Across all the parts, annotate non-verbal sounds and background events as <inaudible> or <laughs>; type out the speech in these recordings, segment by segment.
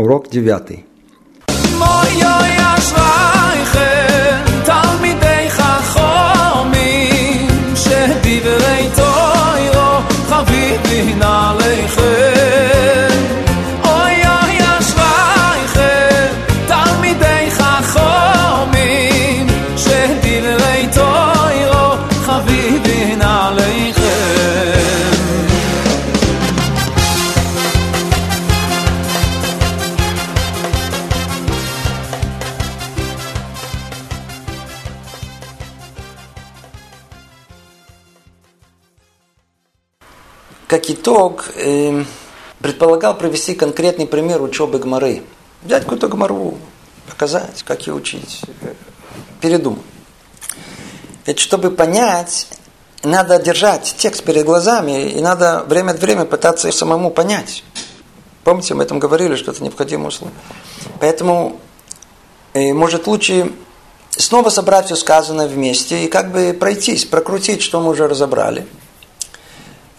Урок девятый. Как итог, э, предполагал провести конкретный пример учебы Гмары. Взять какую-то Гмару, показать, как ее учить. Передумал. Ведь чтобы понять, надо держать текст перед глазами, и надо время от времени пытаться самому понять. Помните, мы этом говорили, что это необходимое условие. Поэтому, э, может, лучше снова собрать все сказанное вместе и как бы пройтись, прокрутить, что мы уже разобрали –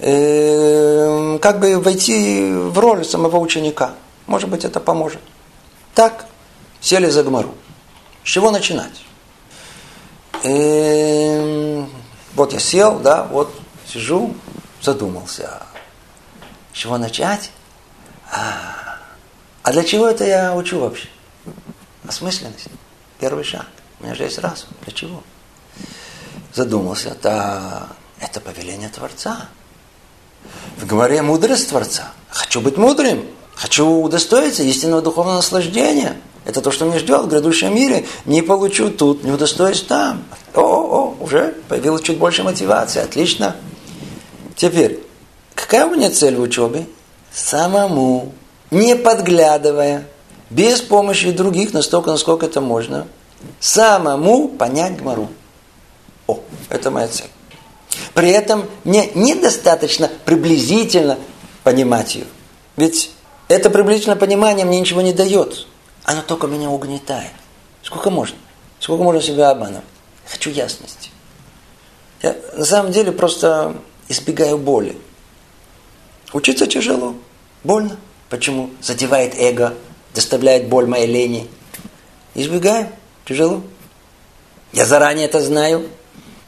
Эм, как бы войти в роль самого ученика. Может быть, это поможет. Так, сели за гмару. С чего начинать? Эм, вот я сел, да, вот сижу, задумался. С чего начать? А, а для чего это я учу вообще? Осмысленность. Первый шаг. У меня же есть разум. Для чего? Задумался. Да, это повеление Творца. В говоре мудрость Творца. Хочу быть мудрым. Хочу удостоиться истинного духовного наслаждения. Это то, что меня ждет в грядущем мире. Не получу тут, не удостоюсь там. О, о, уже появилась чуть больше мотивации. Отлично. Теперь, какая у меня цель в учебе? Самому, не подглядывая, без помощи других, настолько, насколько это можно, самому понять Гмару. О, это моя цель. При этом мне недостаточно приблизительно понимать ее. Ведь это приблизительное понимание мне ничего не дает. Оно только меня угнетает. Сколько можно? Сколько можно себя обманывать? Хочу ясности. Я на самом деле просто избегаю боли. Учиться тяжело, больно. Почему? Задевает эго, доставляет боль моей лени. Избегаю, тяжело. Я заранее это знаю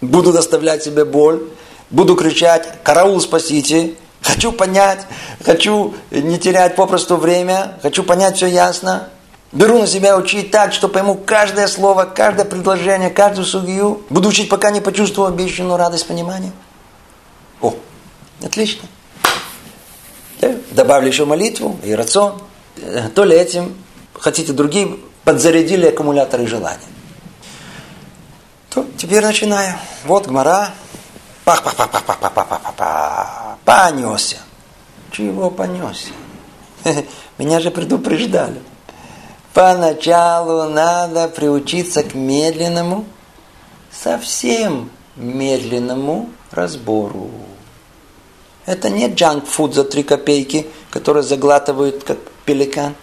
буду доставлять себе боль, буду кричать, караул спасите, хочу понять, хочу не терять попросту время, хочу понять все ясно. Беру на себя учить так, что пойму каждое слово, каждое предложение, каждую судью. Буду учить, пока не почувствую обещанную радость понимания. О, отлично. Я добавлю еще молитву и рацион. То ли этим, хотите другие, подзарядили аккумуляторы желания. То теперь начинаю. Вот гмара. Пах, пах, пах, пах, пах, пах, пах, пах, пах, понесся. Чего понесся? <laughs> Меня же предупреждали. Поначалу надо приучиться к медленному, совсем медленному разбору. Это не джанк-фуд за три копейки, который заглатывают как пеликан.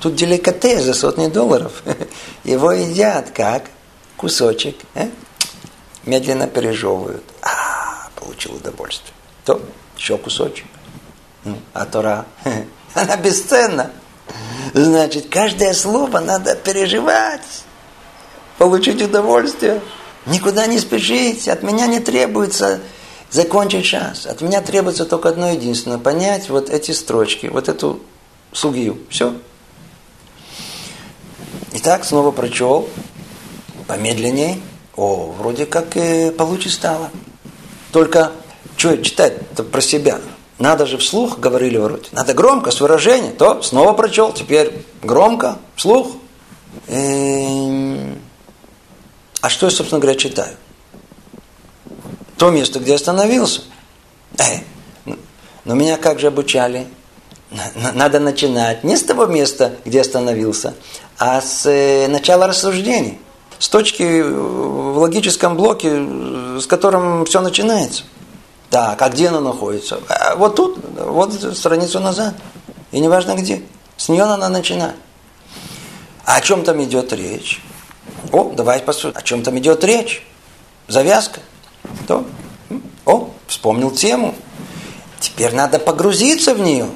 Тут деликатес за сотни долларов. <laughs> Его едят как? Кусочек, э? медленно пережевывают. А, получил удовольствие. То еще кусочек. Ну, а Тора, <laughs> она бесценна. Значит, каждое слово надо переживать, получить удовольствие. Никуда не спешить, от меня не требуется закончить час. От меня требуется только одно единственное, понять вот эти строчки, вот эту сугию. Все. Итак, снова прочел помедленнее, о, вроде как и получше стало. Только что читать-то про себя? Надо же вслух, говорили вроде. Надо громко, с выражением. То снова прочел, теперь громко, вслух. Эм, а что я, собственно говоря, читаю? То место, где остановился. Э, но меня как же обучали? Надо начинать не с того места, где остановился, а с э, начала рассуждений с точки в логическом блоке, с которым все начинается. Так, а где она находится? А вот тут, вот страницу назад. И неважно где. С нее надо начинать. А о чем там идет речь? О, давай посмотрим. О чем там идет речь? Завязка. То. О, вспомнил тему. Теперь надо погрузиться в нее.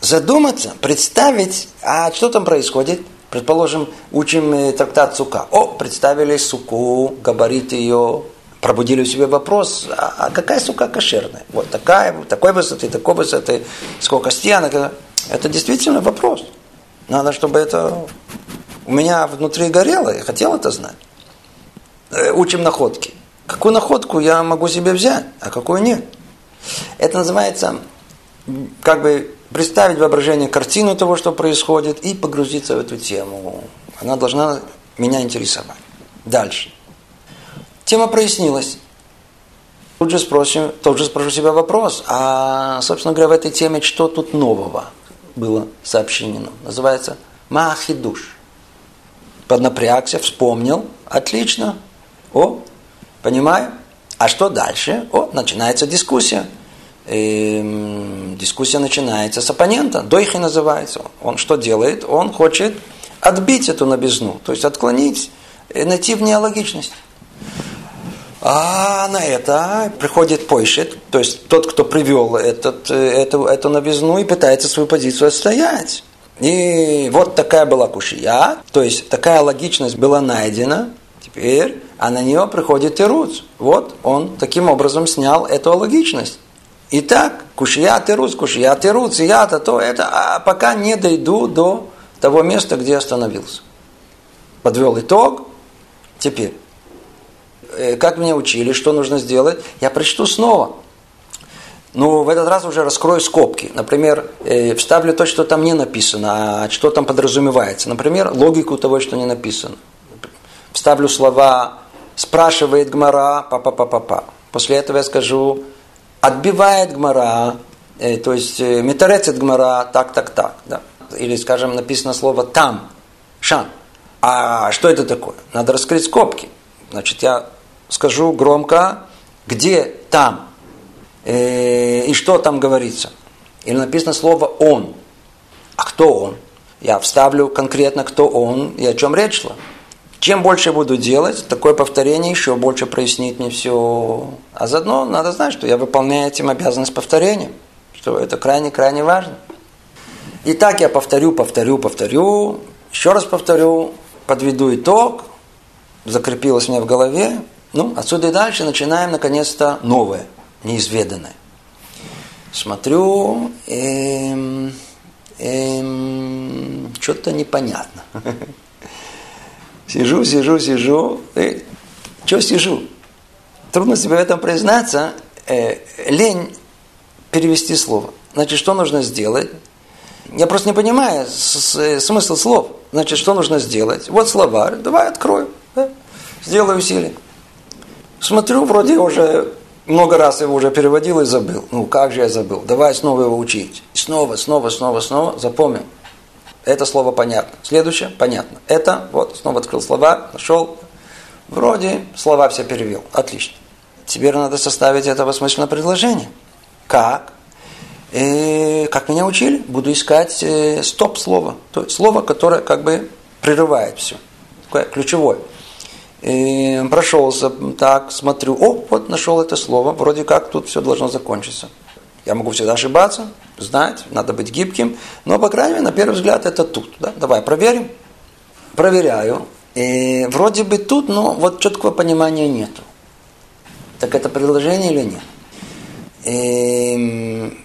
задуматься, представить, а что там происходит. Предположим, учим трактат Сука. О, представили суку, габарит ее, пробудили у себя вопрос, а, а какая сука кошерная? Вот такая, такой высоты, такой высоты, сколько стен. Это действительно вопрос. Надо, чтобы это у меня внутри горело, я хотел это знать. Э, учим находки. Какую находку я могу себе взять, а какую нет? Это называется как бы представить воображение картину того, что происходит, и погрузиться в эту тему. Она должна меня интересовать. Дальше. Тема прояснилась. Тут же спросим, тут же спрошу себя вопрос, а, собственно говоря, в этой теме что тут нового было сообщено? Называется Махидуш. Поднапрягся, вспомнил, отлично. О, понимаю. А что дальше? О, начинается дискуссия э, дискуссия начинается с оппонента. Дойхи называется. Он что делает? Он хочет отбить эту набезну, то есть отклонить, э, найти в ней логичность. А на это приходит Пойшет, то есть тот, кто привел этот, э, эту, эту новизну и пытается свою позицию отстоять. И вот такая была кушия, то есть такая логичность была найдена, теперь, а на нее приходит Ируц. Вот он таким образом снял эту логичность. Итак, кушия тирус, кушия тирус, я-то то, это, а пока не дойду до того места, где остановился. Подвел итог. Теперь, э, как меня учили, что нужно сделать, я прочту снова. Но в этот раз уже раскрою скобки. Например, э, вставлю то, что там не написано, а что там подразумевается. Например, логику того, что не написано. Вставлю слова «спрашивает Гмара, па-па-па-па-па». После этого я скажу отбивает гмара, э, то есть э, метарецет гмара так, так, так. Да. Или, скажем, написано слово там, шан. А что это такое? Надо раскрыть скобки. Значит, я скажу громко, где там э, и что там говорится. Или написано слово он. А кто он? Я вставлю конкретно, кто он и о чем речь шла. Чем больше буду делать, такое повторение еще больше прояснит мне все. А заодно надо знать, что я выполняю этим обязанность повторения, что это крайне-крайне важно. И так я повторю, повторю, повторю, еще раз повторю, подведу итог, закрепилось меня в голове. Ну, отсюда и дальше начинаем наконец-то новое, неизведанное. Смотрю, эм, эм, что-то непонятно. <laughs> Сижу, сижу, сижу. И что сижу? Трудно себе в этом признаться. Э, лень перевести слово. Значит, что нужно сделать? Я просто не понимаю смысл слов. Значит, что нужно сделать? Вот словарь, давай открою. Да? Сделаю усилие. Смотрю, вроде уже много раз его уже переводил и забыл. Ну, как же я забыл? Давай снова его учить. Снова, снова, снова, снова запомнил. Это слово понятно. Следующее понятно. Это, вот, снова открыл слова, нашел. Вроде слова все перевел. Отлично. Теперь надо составить это осмысленное предложение. Как? И, как меня учили, буду искать э, стоп-слово. То есть слово, которое как бы прерывает все. Такое ключевое. И прошелся, так, смотрю, о, вот нашел это слово, вроде как тут все должно закончиться. Я могу всегда ошибаться, знать, надо быть гибким, но, по крайней мере, на первый взгляд это тут. Да? Давай проверим. Проверяю. И вроде бы тут, но вот четкого понимания нету. Так это предложение или нет? И...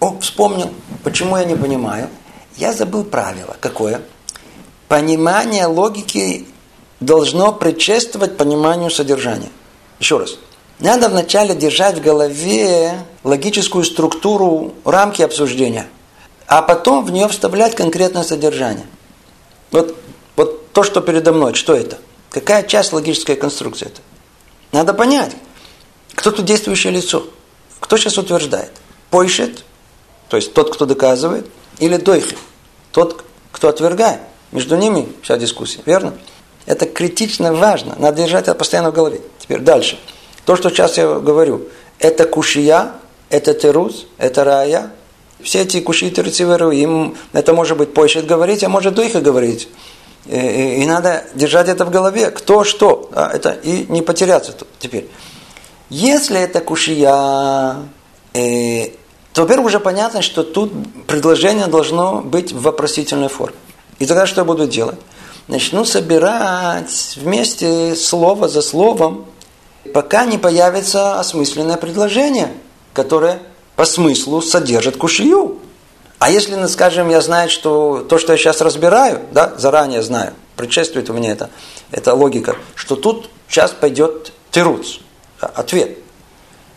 О, вспомнил. Почему я не понимаю? Я забыл правило. Какое? Понимание логики должно предшествовать пониманию содержания. Еще раз. Надо вначале держать в голове логическую структуру рамки обсуждения, а потом в нее вставлять конкретное содержание. Вот, вот то, что передо мной, что это? Какая часть логической конструкции это? Надо понять, кто тут действующее лицо. Кто сейчас утверждает? Пойшет, то есть тот, кто доказывает, или дойхи, тот, кто отвергает. Между ними вся дискуссия, верно? Это критично важно. Надо держать это постоянно в голове. Теперь дальше. То, что сейчас я говорю, это кушия, это терус, это рая. Все эти куши терциверу, им это может быть позже говорить, а может духа говорить. И, и, и надо держать это в голове, кто что, да, это, и не потеряться тут теперь. Если это кушия, э, то, во-первых, уже понятно, что тут предложение должно быть в вопросительной форме. И тогда что я буду делать? Начну собирать вместе слово за словом, пока не появится осмысленное предложение, которое по смыслу содержит кушию. А если, ну, скажем, я знаю, что то, что я сейчас разбираю, да, заранее знаю, предшествует меня это, эта логика, что тут сейчас пойдет тируц, ответ.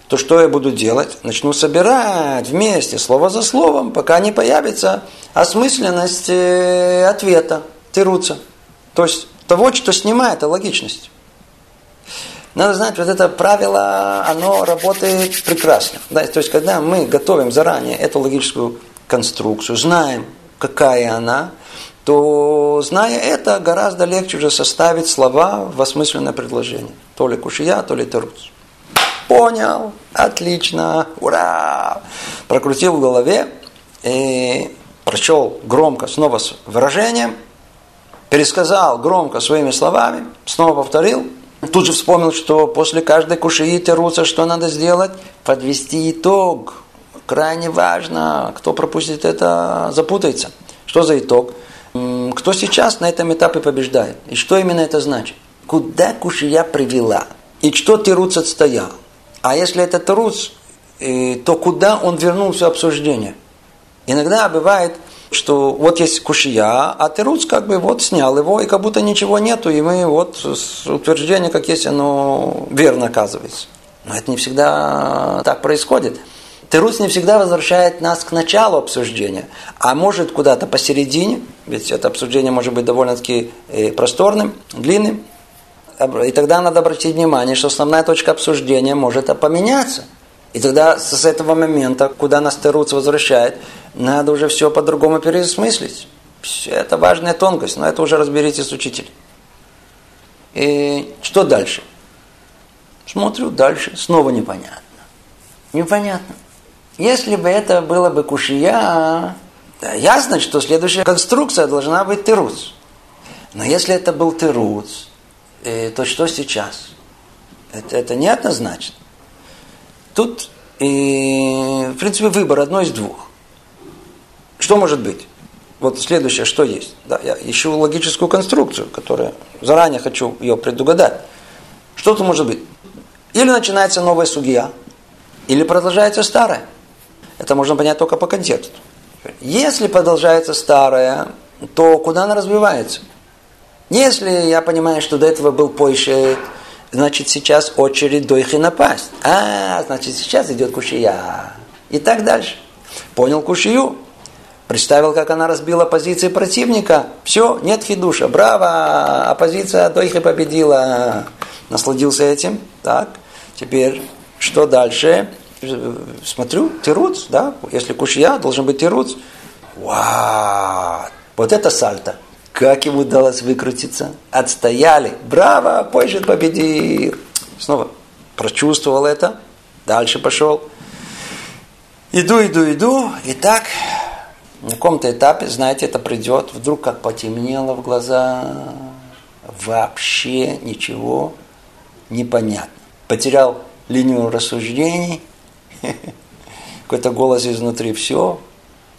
То что я буду делать? Начну собирать вместе, слово за словом, пока не появится осмысленность э, ответа, тируца. То есть того, что снимает логичность. Надо знать, вот это правило, оно работает прекрасно. Да? То есть, когда мы готовим заранее эту логическую конструкцию, знаем, какая она, то, зная это, гораздо легче уже составить слова в осмысленное предложение. То ли кушия, то ли терус. Понял, отлично, ура! Прокрутил в голове и прочел громко снова с выражением, пересказал громко своими словами, снова повторил, тут же вспомнил, что после каждой кушии теруца что надо сделать? Подвести итог. Крайне важно, кто пропустит это, запутается. Что за итог? Кто сейчас на этом этапе побеждает? И что именно это значит? Куда кушия привела? И что Теруц отстоял? А если это Теруц, э, то куда он вернулся обсуждение? Иногда бывает, что вот есть кушия, а Теруц как бы вот снял его, и как будто ничего нету, и мы вот утверждение, как есть, оно верно оказывается. Но это не всегда так происходит. Терус не всегда возвращает нас к началу обсуждения, а может куда-то посередине, ведь это обсуждение может быть довольно-таки э, просторным, длинным, и тогда надо обратить внимание, что основная точка обсуждения может поменяться. И тогда с этого момента, куда нас Теруц возвращает, надо уже все по-другому переосмыслить. Это важная тонкость, но это уже разберите с учителем. И что дальше? Смотрю дальше, снова непонятно. Непонятно. Если бы это было бы кушия, да, ясно, что следующая конструкция должна быть тируц. Но если это был тируц, э, то что сейчас? Это, это неоднозначно. Тут, и, в принципе, выбор одно из двух. Что может быть? Вот следующее, что есть. Да, я ищу логическую конструкцию, которая заранее хочу ее предугадать. Что тут может быть? Или начинается новая судья, или продолжается старая. Это можно понять только по контексту. Если продолжается старое, то куда она развивается? Если я понимаю, что до этого был пойшет, значит сейчас очередь дойхи напасть. А, значит сейчас идет кушия. И так дальше. Понял кушию? Представил, как она разбила позиции противника. Все, нет хидуша. Браво! Оппозиция дойхи победила. Насладился этим. Так. Теперь, что дальше? смотрю, тируц, да, если кушья, должен быть тируц. Вау! Вот это сальто. Как ему удалось выкрутиться? Отстояли. Браво, позже победил. Снова прочувствовал это. Дальше пошел. Иду, иду, иду. И так на каком-то этапе, знаете, это придет. Вдруг как потемнело в глаза. Вообще ничего непонятно. Потерял линию рассуждений <laughs> какой-то голос изнутри. Все,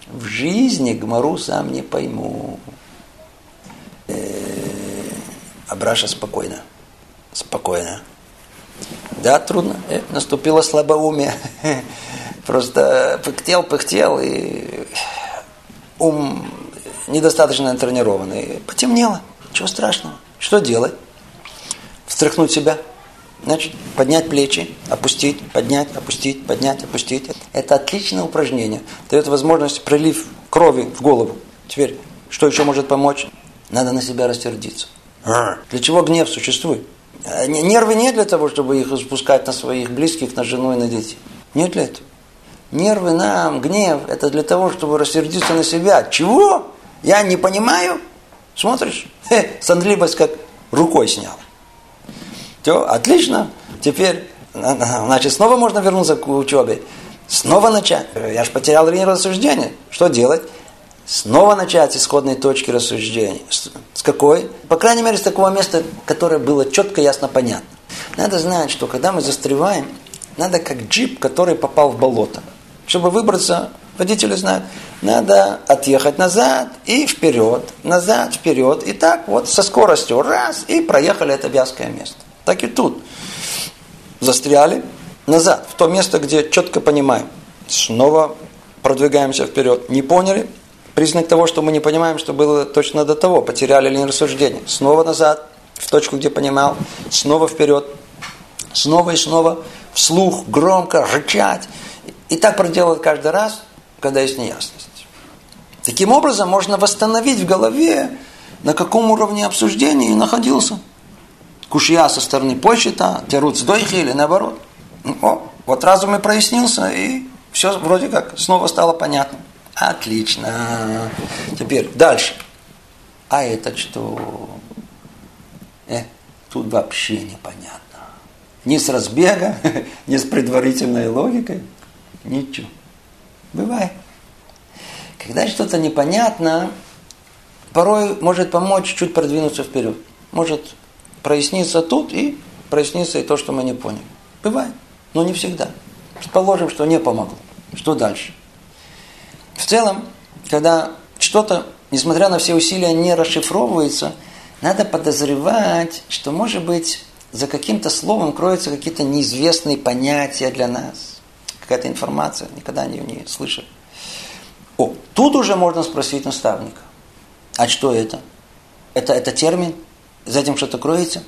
в жизни Гмару сам не пойму. Абраша спокойно. Спокойно. Да, трудно. Э, наступило слабоумие. <laughs> Просто пыхтел, пыхтел, и ум недостаточно тренированный. Потемнело. Ничего страшного. Что делать? Встряхнуть себя – Значит, поднять плечи, опустить, поднять, опустить, поднять, опустить. Это отличное упражнение. Дает возможность прилив крови в голову. Теперь, что еще может помочь? Надо на себя рассердиться. Для чего гнев существует? Э, нервы не для того, чтобы их спускать на своих близких, на жену и на детей. Нет для этого. Нервы нам, гнев, это для того, чтобы рассердиться на себя. Чего? Я не понимаю? Смотришь? Хе, сонливость как рукой снял. Все, отлично. Теперь, значит, снова можно вернуться к учебе. Снова начать. Я же потерял линию рассуждения. Что делать? Снова начать с исходной точки рассуждения. С какой? По крайней мере, с такого места, которое было четко, ясно, понятно. Надо знать, что когда мы застреваем, надо как джип, который попал в болото. чтобы выбраться, водители знают, надо отъехать назад и вперед, назад, вперед. И так вот со скоростью раз, и проехали это вязкое место. Так и тут. Застряли назад, в то место, где четко понимаем. Снова продвигаемся вперед. Не поняли? Признак того, что мы не понимаем, что было точно до того. Потеряли линию рассуждения. Снова назад, в точку, где понимал. Снова вперед. Снова и снова вслух, громко, рычать. И так проделать каждый раз, когда есть неясность. Таким образом, можно восстановить в голове, на каком уровне обсуждения и находился. Кушья со стороны почта, терут с дойхи или наоборот. О, вот разум и прояснился, и все вроде как снова стало понятно. Отлично. Теперь дальше. А это что? Э, тут вообще непонятно. Ни с разбега, <laughs> ни с предварительной логикой. Ничего. Бывает. Когда что-то непонятно, порой может помочь чуть продвинуться вперед. Может проясниться тут и проясниться и то, что мы не поняли. Бывает, но не всегда. Предположим, что не помогло. Что дальше? В целом, когда что-то, несмотря на все усилия, не расшифровывается, надо подозревать, что, может быть, за каким-то словом кроются какие-то неизвестные понятия для нас. Какая-то информация, никогда не, не слышали. О, тут уже можно спросить наставника. А что это? Это, это термин? За этим что-то кроется?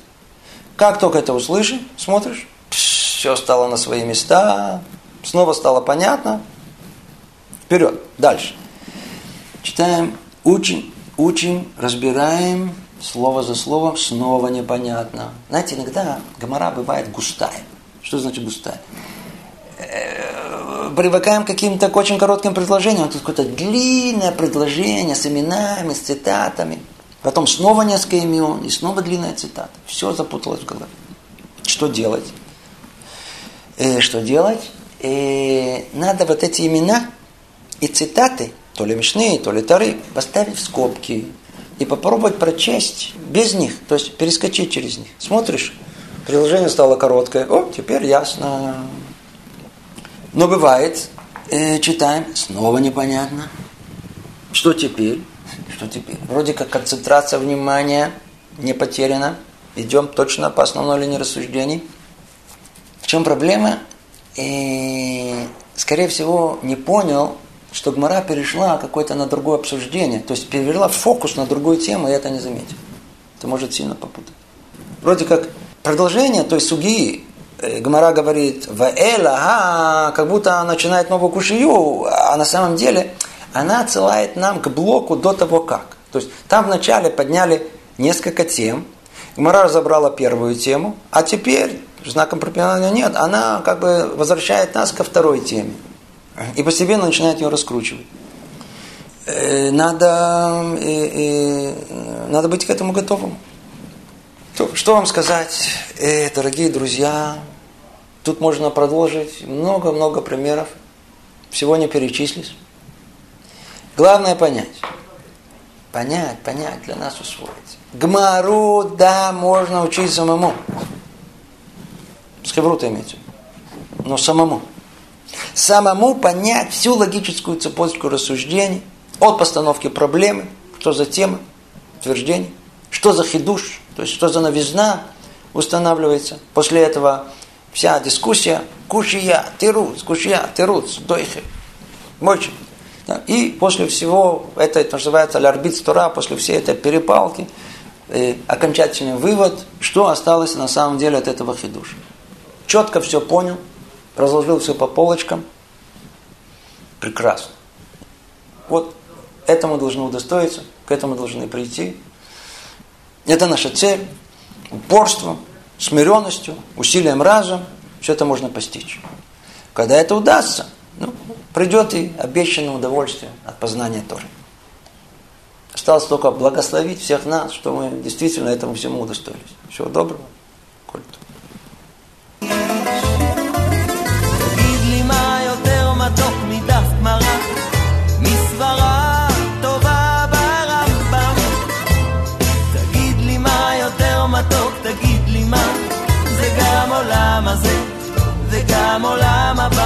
Как только это услышишь, смотришь, все стало на свои места, снова стало понятно. Вперед, дальше. Читаем, учим, учим, разбираем, слово за словом, снова непонятно. Знаете, иногда гомора бывает густая. Что значит густая? Э, привыкаем к каким-то очень коротким предложениям. Тут какое-то длинное предложение с именами, с цитатами. Потом снова несколько имен, и снова длинная цитата. Все запуталось в голове. Что делать? Э, что делать? Э, надо вот эти имена и цитаты, то ли Мишны, то ли Тары, поставить в скобки и попробовать прочесть без них, то есть перескочить через них. Смотришь, приложение стало короткое, о, теперь ясно. Но бывает, э, читаем, снова непонятно. Что теперь? Что теперь? Вроде как концентрация внимания не потеряна. Идем точно по основной линии рассуждений. В чем проблема? И, э, скорее всего, не понял, что Гмара перешла какое-то на другое обсуждение. То есть перевела фокус на другую тему, и это не заметил. Это может сильно попутать. Вроде как продолжение той суги, Э, Гмара говорит, Ваэла, а, как будто начинает новую кушию, а на самом деле она отсылает нам к блоку до того как. То есть там вначале подняли несколько тем, Гмара разобрала первую тему, а теперь, знаком препинания нет, она как бы возвращает нас ко второй теме. И постепенно начинает ее раскручивать. Э, надо, э, надо быть к этому готовым. Что вам сказать, дорогие друзья, Тут можно продолжить много-много примеров. Всего не перечислить. Главное понять. Понять, понять, для нас усвоить. Гмару, да, можно учить самому. С хеврута имеется. Но самому. Самому понять всю логическую цепочку рассуждений от постановки проблемы, что за тема, утверждение, что за хидуш, то есть что за новизна устанавливается. После этого вся дискуссия кушия, тируц, кушия, тируц, дойхи. Мочи. И после всего, это, называется лярбит Тора, после всей этой перепалки, э, окончательный вывод, что осталось на самом деле от этого хидуша. Четко все понял, разложил все по полочкам. Прекрасно. Вот этому должны удостоиться, к этому должны прийти. Это наша цель, упорством, смиренностью, усилием разума, все это можно постичь. Когда это удастся, ну, придет и обещанное удовольствие от познания Торы. Осталось только благословить всех нас, что мы действительно этому всему удостоились. Всего доброго. Культу. I'm all Amo la mapa.